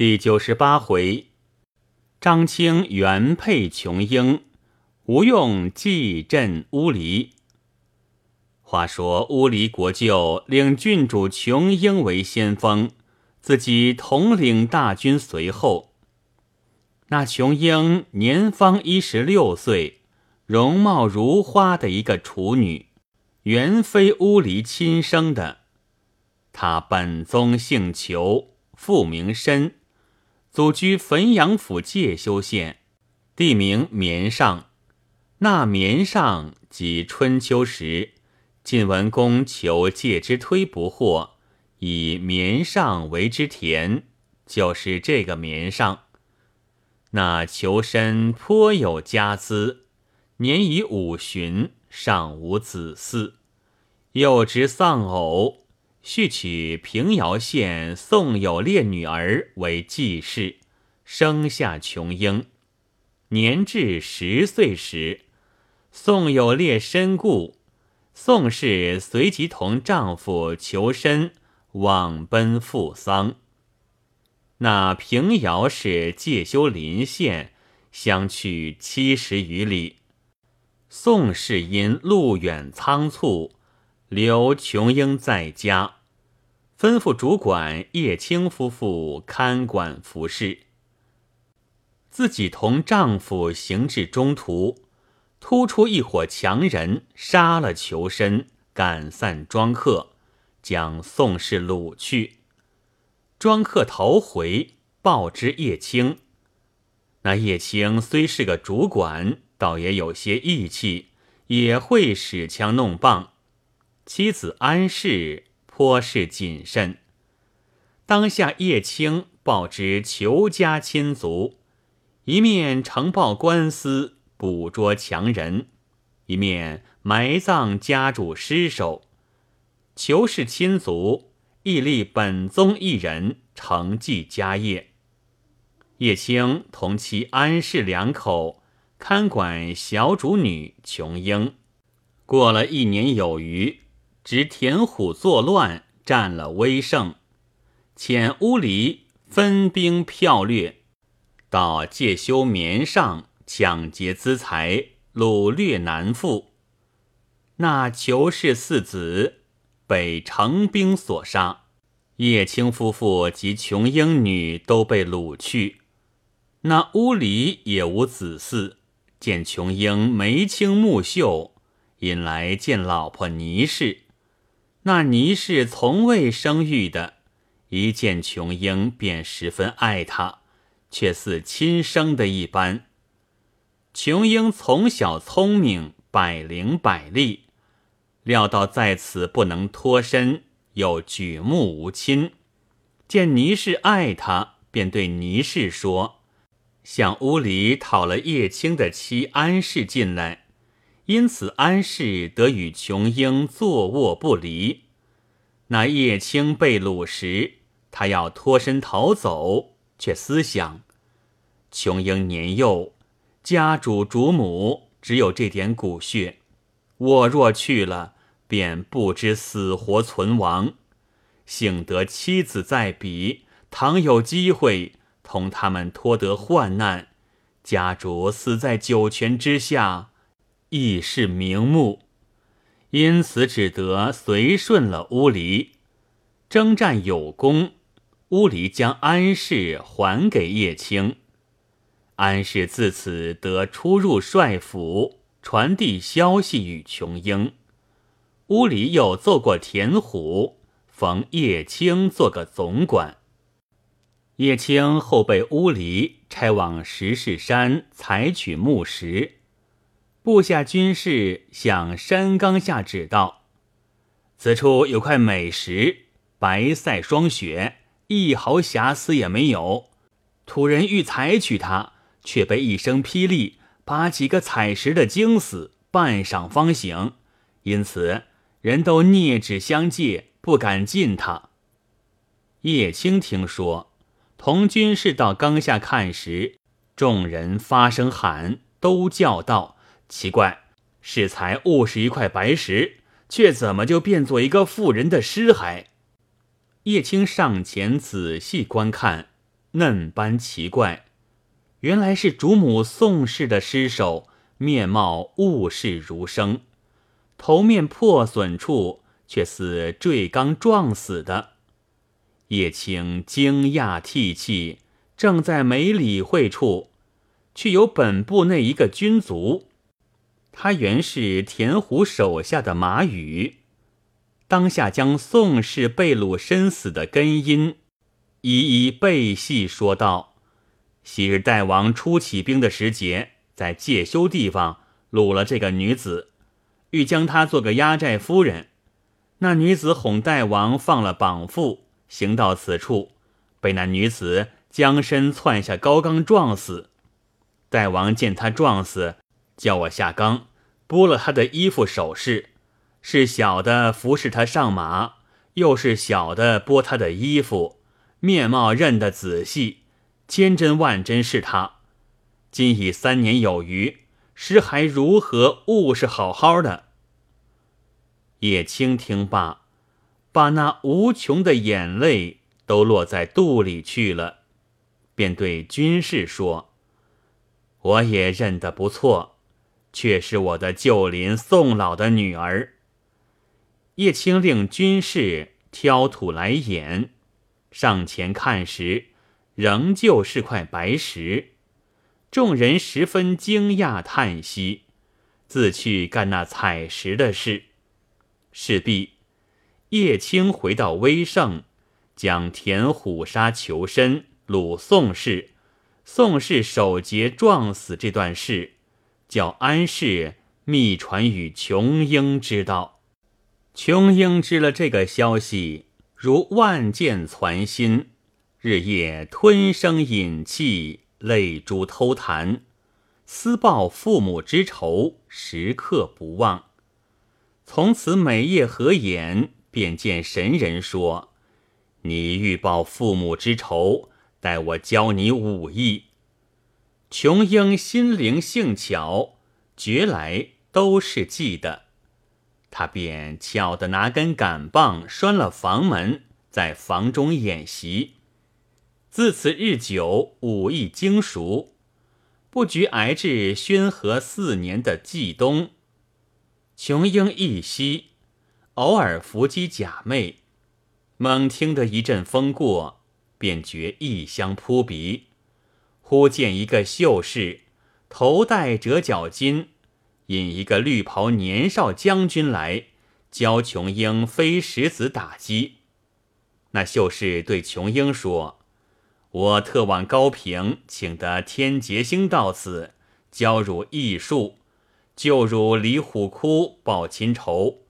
第九十八回，张清原配琼英，吴用继镇乌离。话说乌离国舅领郡主琼英为先锋，自己统领大军随后。那琼英年方一十六岁，容貌如花的一个处女，原非乌离亲生的。她本宗姓裘，父名申。祖居汾阳府介休县，地名绵上。那绵上即春秋时晋文公求介之推不获，以绵上为之田，就是这个绵上。那求身颇有家资，年已五旬，尚无子嗣，又知丧偶。续娶平遥县宋有烈女儿为继室，生下琼英。年至十岁时，宋有烈身故，宋氏随即同丈夫求身往奔赴丧。那平遥是介休临县，相去七十余里。宋氏因路远仓促。留琼英在家，吩咐主管叶青夫妇看管服侍。自己同丈夫行至中途，突出一伙强人，杀了求身，赶散庄客，将宋氏掳去。庄客逃回，报知叶青。那叶青虽是个主管，倒也有些义气，也会使枪弄棒。妻子安氏颇是谨慎。当下叶青报知裘家亲族，一面呈报官司捕捉强人，一面埋葬家主尸首。裘氏亲族亦立本宗一人承继家业。叶青同其安氏两口看管小主女琼英，过了一年有余。执田虎作乱，占了威胜，遣乌离分兵票掠，到介休绵上抢劫资财，掳掠南附。那裘氏四子被成兵所杀，叶青夫妇及琼英女都被掳去。那乌离也无子嗣，见琼英眉清目秀，引来见老婆倪氏。那倪氏从未生育的，一见琼英便十分爱她，却似亲生的一般。琼英从小聪明，百灵百力，料到在此不能脱身，又举目无亲，见倪氏爱他，便对倪氏说：“向屋里讨了叶青的妻安氏进来。”因此，安氏得与琼英坐卧不离。那叶青被掳时，他要脱身逃走，却思想：琼英年幼，家主主母只有这点骨血，我若去了，便不知死活存亡。幸得妻子在彼，倘有机会同他们脱得患难，家主死在九泉之下。亦是名目，因此只得随顺了乌离。征战有功，乌离将安氏还给叶青。安氏自此得出入帅府，传递消息与琼英。乌离又奏过田虎，封叶青做个总管。叶青后被乌离差往石室山采取木石。部下军士向山冈下指道：“此处有块美石，白塞霜雪，一毫瑕疵也没有。土人欲采取它，却被一声霹雳把几个采石的惊死，半晌方醒。因此人都啮指相借，不敢近他。”叶青听说，同军士到冈下看时，众人发声喊，都叫道。奇怪，适才误是一块白石，却怎么就变作一个妇人的尸骸？叶青上前仔细观看，嫩般奇怪，原来是主母宋氏的尸首，面貌物是如生，头面破损处却似坠缸撞死的。叶青惊讶涕泣，正在没理会处，却有本部那一个军卒，他原是田虎手下的马宇，当下将宋氏被掳身死的根因。一一背细说道：“昔日代王初起兵的时节，在介休地方掳了这个女子，欲将她做个压寨夫人。那女子哄代王放了绑缚，行到此处，被那女子将身窜下高岗撞死。代王见她撞死，叫我下缸剥了他的衣服首饰，是小的服侍他上马，又是小的剥他的衣服。”面貌认得仔细，千真万真是他。今已三年有余，尸还如何？物是好好的。叶青听罢，把那无穷的眼泪都落在肚里去了，便对军士说：“我也认得不错，却是我的旧邻宋老的女儿。”叶青令军士挑土来掩。上前看时，仍旧是块白石。众人十分惊讶叹息，自去干那采石的事。事毕，叶青回到威胜，将田虎杀求身、鲁宋氏、宋氏守节撞死这段事，叫安氏密传与琼英知道。琼英知了这个消息。如万箭攒心，日夜吞声饮泣，泪珠偷弹，思报父母之仇，时刻不忘。从此每夜合眼，便见神人说：“你欲报父母之仇，待我教你武艺。”琼英心灵性巧，觉来都是记得。他便巧的拿根杆棒拴了房门，在房中演习。自此日久，武艺精熟，不觉挨至宣和四年的季冬，琼英一息，偶尔伏击假寐，猛听得一阵风过，便觉异香扑鼻。忽见一个秀士，头戴折角巾。引一个绿袍年少将军来，教琼英飞石子打击。那秀士对琼英说：“我特往高平请得天劫星到此，教汝艺术，救汝离虎窟，报秦仇。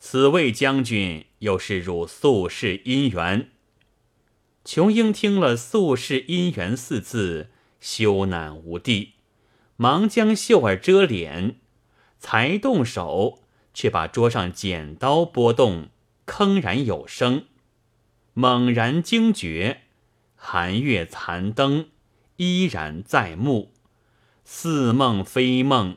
此位将军又是汝宿世姻缘。”琼英听了“宿世姻缘”四字，羞赧无地，忙将秀儿遮脸。才动手，却把桌上剪刀拨动，铿然有声。猛然惊觉，寒月残灯依然在目，似梦非梦。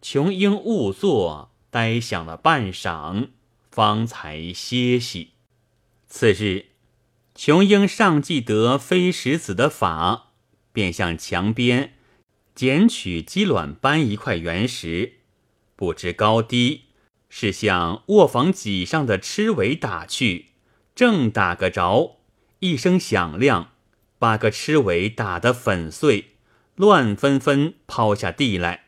琼英误坐，呆想了半晌，方才歇息。次日，琼英尚记得飞石子的法，便向墙边。捡取鸡卵般一块原石，不知高低，是向卧房脊上的螭尾打去，正打个着，一声响亮，把个螭尾打得粉碎，乱纷纷抛下地来，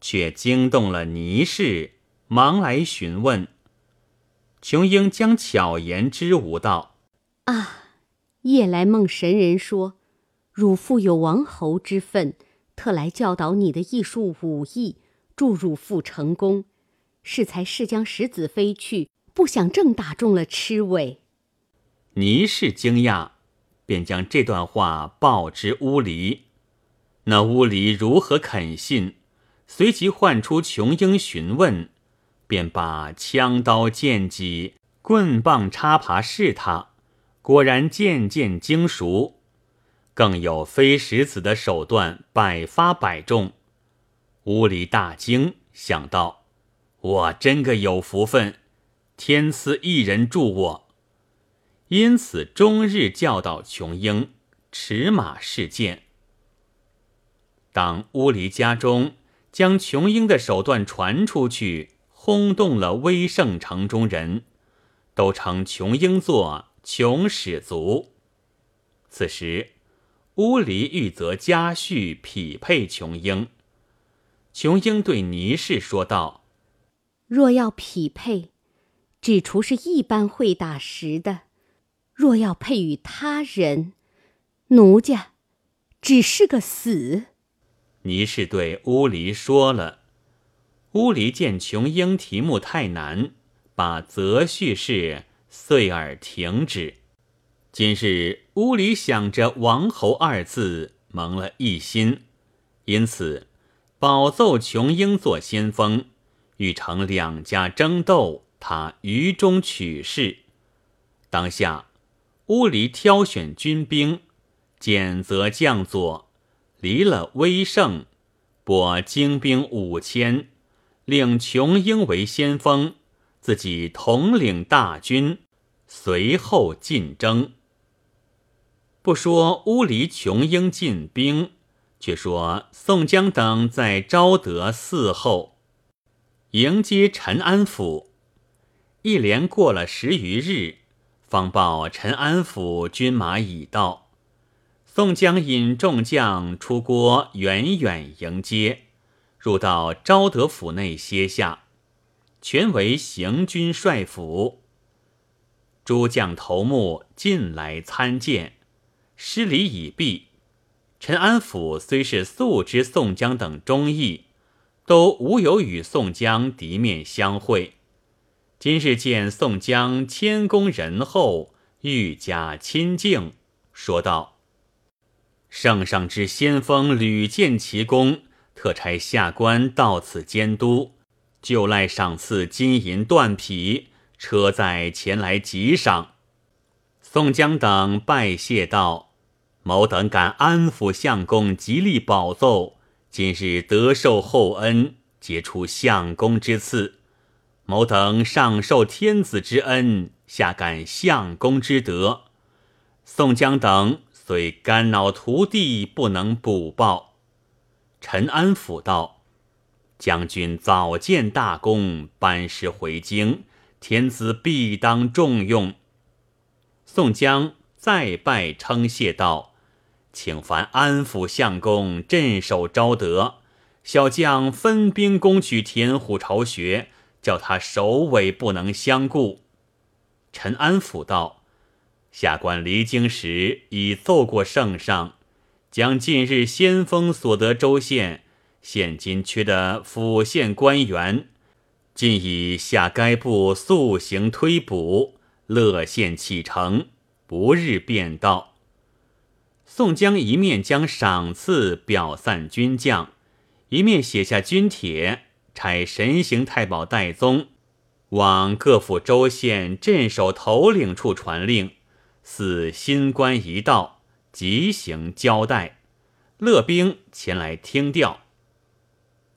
却惊动了倪氏，忙来询问。琼英将巧言之无道：“啊，夜来梦神人说，汝父有王侯之分。”特来教导你的艺术武艺，助汝父成功。适才是将石子飞去，不想正打中了螭尾。倪氏惊讶，便将这段话报之乌离。那乌离如何肯信？随即唤出琼英询问，便把枪刀剑戟、棍棒插耙试他，果然件件精熟。更有飞石子的手段，百发百中。屋里大惊，想到我真个有福分，天赐一人助我。因此终日教导琼英，驰马事件。当乌离家中将琼英的手段传出去，轰动了威胜城中人，都称琼英作穷始族。此时，乌离欲择佳婿匹配琼英。琼英对倪氏说道：“若要匹配，只除是一般会打石的；若要配与他人，奴家只是个死。”倪氏对乌离说了。乌离见琼英题目太难，把择婿事遂而停止。今日乌里想着王侯二字，蒙了一心，因此。保奏琼英做先锋，欲成两家争斗，他于中取势。当下，乌里挑选军兵，拣择将佐，离了威胜，拨精兵五千，令琼英为先锋，自己统领大军，随后进征。不说乌离、琼英进兵。却说宋江等在昭德寺后迎接陈安府，一连过了十余日，方报陈安府军马已到。宋江引众将出郭，远远迎接，入到昭德府内歇下，全为行军帅府。诸将头目进来参见，施礼已毕。陈安府虽是素知宋江等忠义，都无有与宋江敌面相会。今日见宋江谦恭仁厚，愈加亲近，说道：“圣上之先锋屡建奇功，特差下官到此监督，就赖赏赐金银缎匹，车载前来集赏。”宋江等拜谢道。某等敢安抚相公极力保奏，今日得受厚恩，皆出相公之赐。某等上受天子之恩，下感相公之德。宋江等虽肝脑涂地，不能补报。陈安抚道：“将军早见大功，班师回京，天子必当重用。”宋江再拜称谢道。请烦安抚相公镇守昭德，小将分兵攻取田虎巢穴，叫他首尾不能相顾。陈安抚道：“下官离京时已奏过圣上，将近日先锋所得州县，现今缺的府县官员，尽以下该部速行推补，乐县启程，不日便到。”宋江一面将赏赐表散军将，一面写下军帖，差神行太保戴宗往各府州县镇守头领处传令，似新官一到，即行交代，勒兵前来听调。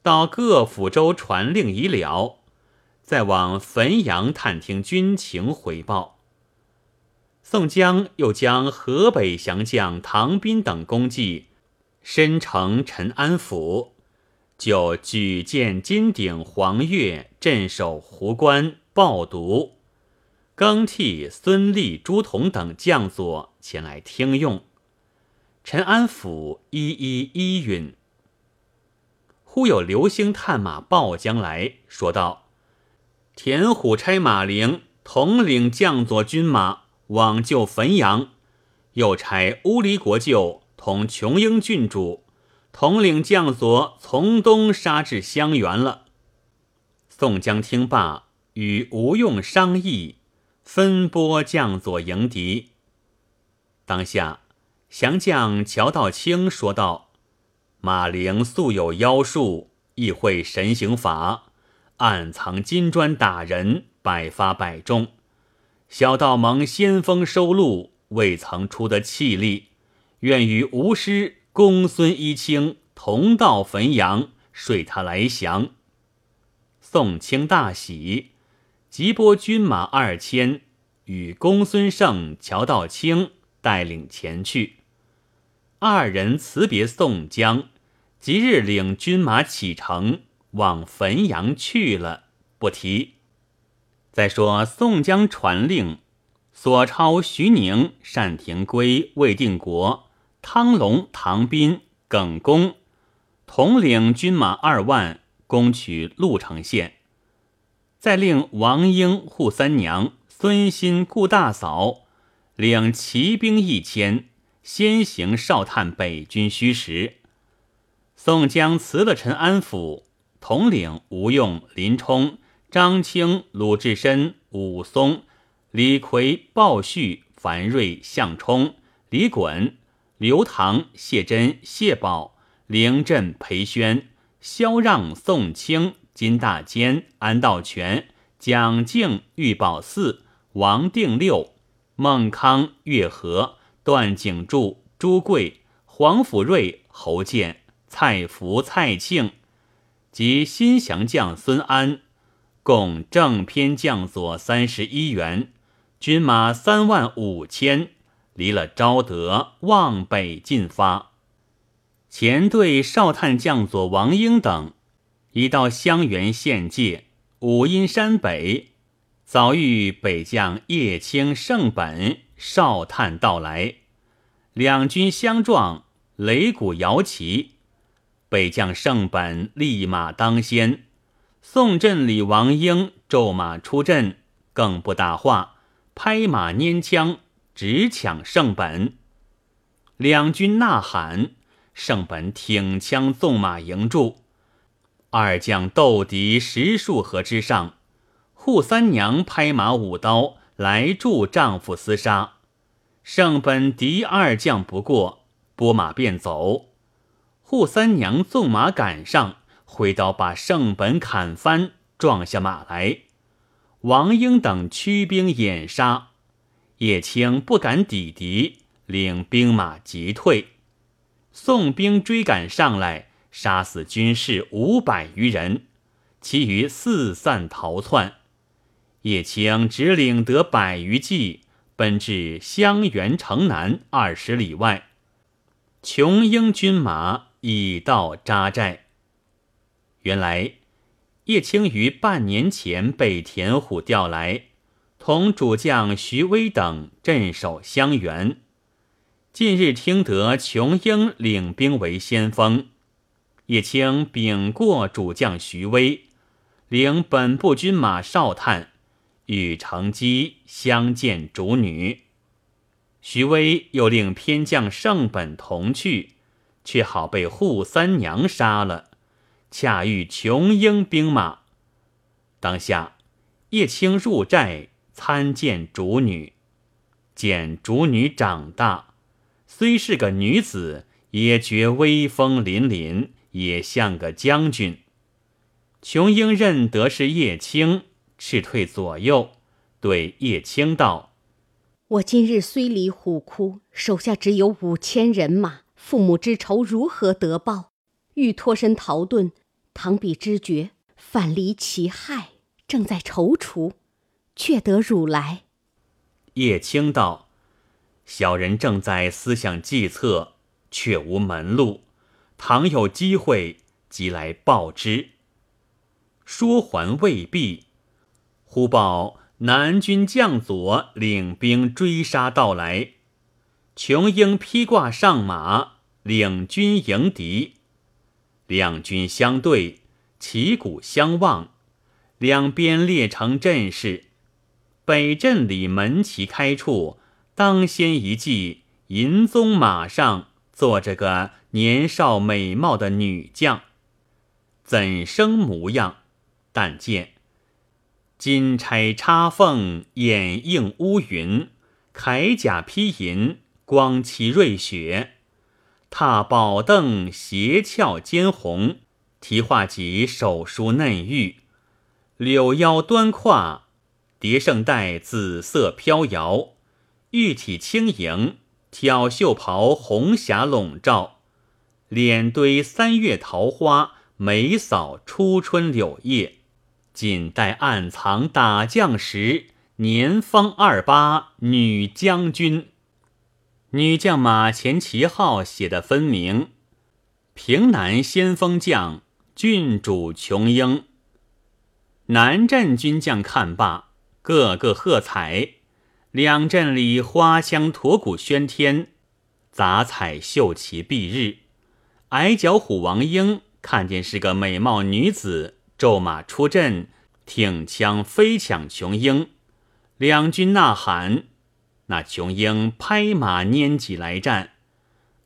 到各府州传令已了，再往汾阳探听军情回报。宋江又将河北降将唐斌等功绩申呈陈安府，就举荐金鼎、黄钺镇守湖关报读，更替孙立、朱仝等将佐前来听用。陈安府一一依允。忽有流星探马报将来说道：“田虎差马陵统领将佐军马。”往救汾阳，又差乌离国舅同琼英郡主统领将佐从东杀至襄垣了。宋江听罢，与吴用商议，分拨将佐迎敌。当下，降将乔道清说道：“马陵素有妖术，亦会神行法，暗藏金砖打人，百发百中。”小道蒙先锋收录，未曾出得气力，愿与吴师公孙一清同到汾阳，睡他来降。宋清大喜，即拨军马二千，与公孙胜、乔道清带领前去。二人辞别宋江，即日领军马启程往汾阳去了。不提。再说宋江传令，索超、徐宁、单廷圭、魏定国、汤龙、唐斌、耿恭，统领军马二万，攻取鹿城县。再令王英、扈三娘、孙新、顾大嫂领骑兵一千，先行哨探北军虚实。宋江辞了陈安府，统领吴用、林冲。张清、鲁智深、武松、李逵、鲍旭、樊瑞、项冲、李衮、刘唐、谢珍、谢宝、凌振、裴宣、萧让、宋清、金大坚、安道全、蒋敬、玉宝四、王定六、孟康、岳和、段景柱、朱贵、黄甫瑞、侯健、蔡福、蔡庆及新降将孙安。共正偏将佐三十一员，军马三万五千，离了昭德，往北进发。前队哨探将佐王英等，已到襄垣县界五阴山北，早遇北将叶青、胜本哨探到来，两军相撞，擂鼓摇旗，北将胜本立马当先。宋镇里王英骤马出阵，更不打话，拍马拈枪，直抢圣本。两军呐喊，胜本挺枪纵马迎住。二将斗敌十数合之上，扈三娘拍马舞刀来助丈夫厮杀。胜本敌二将不过，拨马便走。扈三娘纵马赶上。挥刀把圣本砍翻，撞下马来。王英等驱兵掩杀，叶青不敢抵敌，领兵马急退。宋兵追赶上来，杀死军士五百余人，其余四散逃窜。叶青只领得百余骑，奔至襄垣城南二十里外，琼英军马已到扎寨。原来叶青于半年前被田虎调来，同主将徐威等镇守襄垣。近日听得琼英领兵为先锋，叶青禀过主将徐威，领本部军马哨探，与乘机相见主女。徐威又令偏将圣本同去，却好被扈三娘杀了。恰遇琼英兵马，当下叶青入寨参见主女，见主女长大，虽是个女子，也觉威风凛凛，也像个将军。琼英认得是叶青，斥退左右，对叶青道：“我今日虽离虎窟，手下只有五千人马，父母之仇如何得报？欲脱身逃遁。”唐比知觉，反离其害，正在踌躇，却得汝来。叶青道：“小人正在思想计策，却无门路。倘有机会，即来报之。”说还未毕，忽报南军将佐领兵追杀到来，琼英披挂上马，领军迎敌。两军相对，旗鼓相望，两边列成阵势。北阵里门旗开处，当先一骑银鬃马上坐着个年少美貌的女将，怎生模样？但见金钗插凤，掩映乌云，铠甲披银，光漆瑞雪。踏宝凳，斜翘肩红，提画戟，手梳嫩玉，柳腰端胯，叠胜带紫色飘摇，玉体轻盈，挑袖袍红霞笼罩，脸堆三月桃花，眉扫初春柳叶，锦带暗藏打将时，年方二八女将军。女将马前旗号写得分明：平南先锋将郡主琼英。南镇军将看罢，个个喝彩。两镇里花香驼鼓喧天，杂彩绣旗蔽日。矮脚虎王英看见是个美貌女子，骤马出阵，挺枪飞抢琼英。两军呐喊，那琼英拍马拈戟来战。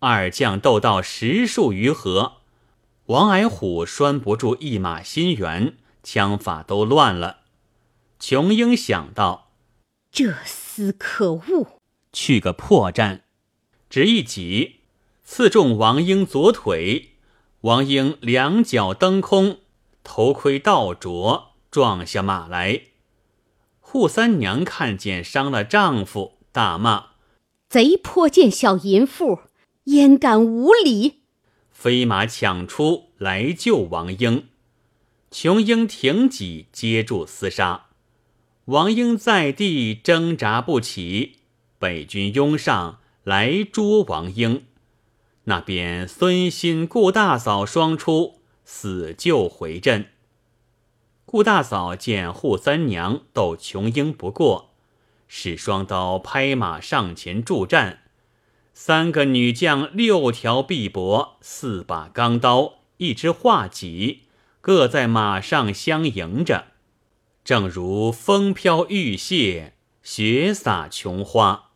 二将斗到十数余合，王矮虎拴不住一马心猿，枪法都乱了。琼英想到，这厮可恶，去个破绽，只一戟刺中王英左腿，王英两脚蹬空，头盔倒着，撞下马来。扈三娘看见伤了丈夫，大骂：“贼颇见小淫妇，焉敢无礼！”飞马抢出来救王英。琼英挺戟接住厮杀，王英在地挣扎不起，北军拥上来捉王英。那边孙欣、顾大嫂双出，死救回阵。顾大嫂见扈三娘斗琼英不过，使双刀拍马上前助战。三个女将，六条臂膊，四把钢刀，一支画戟，各在马上相迎着，正如风飘玉屑，雪洒琼花。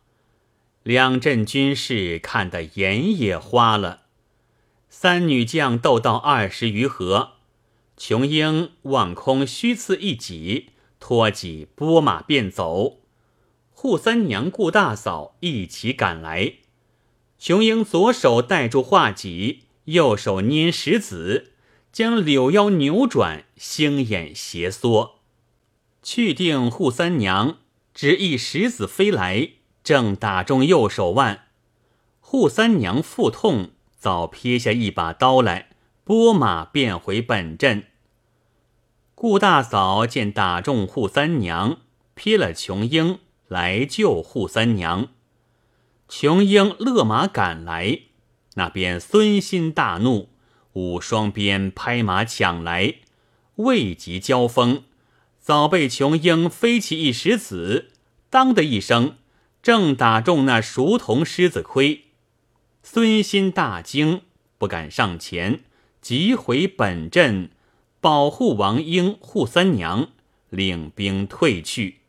两阵军士看得眼也花了。三女将斗到二十余合，琼英望空虚刺一戟，托戟拨马便走。扈三娘、顾大嫂一起赶来。琼英左手带住画戟，右手捏石子，将柳腰扭转，星眼斜缩，去定扈三娘，只一石子飞来。正打中右手腕，扈三娘腹痛，早撇下一把刀来，拨马便回本阵。顾大嫂见打中扈三娘，撇了琼英来救扈三娘。琼英勒马赶来，那边孙心大怒，舞双鞭拍马抢来，未及交锋，早被琼英飞起一石子，当的一声。正打中那熟铜狮子盔，孙心大惊，不敢上前，急回本阵，保护王英、扈三娘，领兵退去。